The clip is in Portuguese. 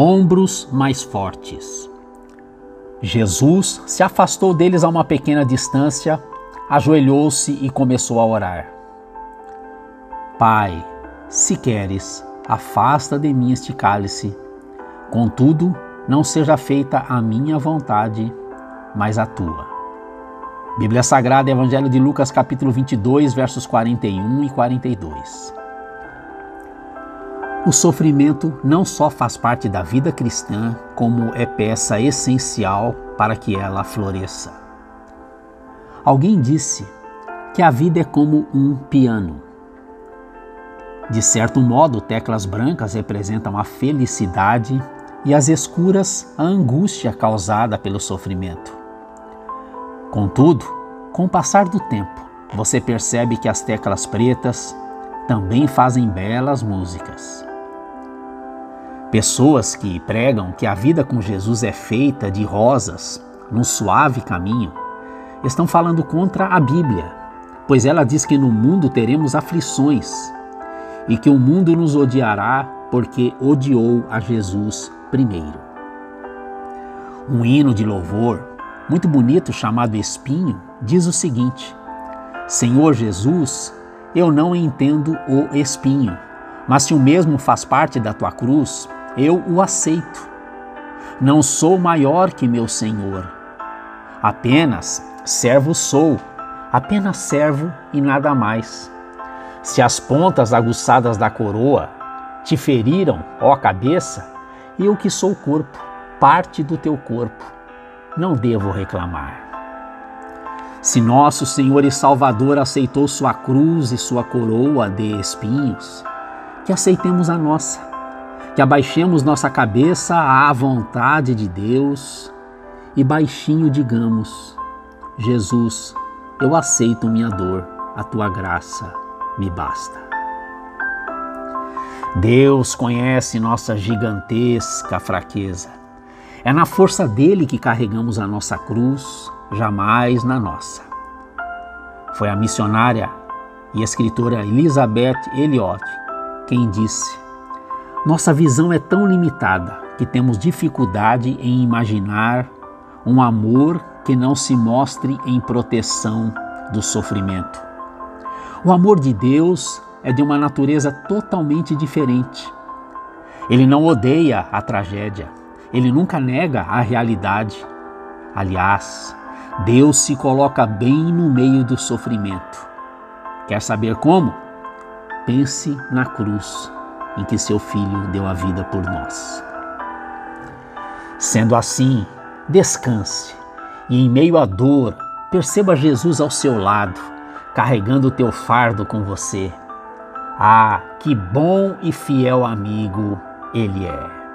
Ombros mais fortes. Jesus se afastou deles a uma pequena distância, ajoelhou-se e começou a orar. Pai, se queres, afasta de mim este cálice. Contudo, não seja feita a minha vontade, mas a tua. Bíblia Sagrada, Evangelho de Lucas, capítulo 22, versos 41 e 42. O sofrimento não só faz parte da vida cristã, como é peça essencial para que ela floresça. Alguém disse que a vida é como um piano. De certo modo, teclas brancas representam a felicidade e as escuras a angústia causada pelo sofrimento. Contudo, com o passar do tempo, você percebe que as teclas pretas também fazem belas músicas. Pessoas que pregam que a vida com Jesus é feita de rosas, num suave caminho, estão falando contra a Bíblia, pois ela diz que no mundo teremos aflições e que o mundo nos odiará porque odiou a Jesus primeiro. Um hino de louvor, muito bonito, chamado Espinho, diz o seguinte: Senhor Jesus, eu não entendo o espinho, mas se o mesmo faz parte da tua cruz, eu o aceito. Não sou maior que meu Senhor. Apenas servo sou, apenas servo e nada mais. Se as pontas aguçadas da coroa te feriram, ó cabeça, eu que sou corpo, parte do teu corpo, não devo reclamar. Se nosso Senhor e Salvador aceitou sua cruz e sua coroa de espinhos, que aceitemos a nossa que abaixemos nossa cabeça à vontade de Deus e baixinho digamos: Jesus, eu aceito minha dor, a tua graça me basta. Deus conhece nossa gigantesca fraqueza. É na força dele que carregamos a nossa cruz, jamais na nossa. Foi a missionária e escritora Elizabeth Elliot quem disse: nossa visão é tão limitada que temos dificuldade em imaginar um amor que não se mostre em proteção do sofrimento. O amor de Deus é de uma natureza totalmente diferente. Ele não odeia a tragédia, ele nunca nega a realidade. Aliás, Deus se coloca bem no meio do sofrimento. Quer saber como? Pense na cruz em que seu Filho deu a vida por nós. Sendo assim, descanse e, em meio à dor, perceba Jesus ao seu lado, carregando o teu fardo com você. Ah, que bom e fiel amigo Ele é.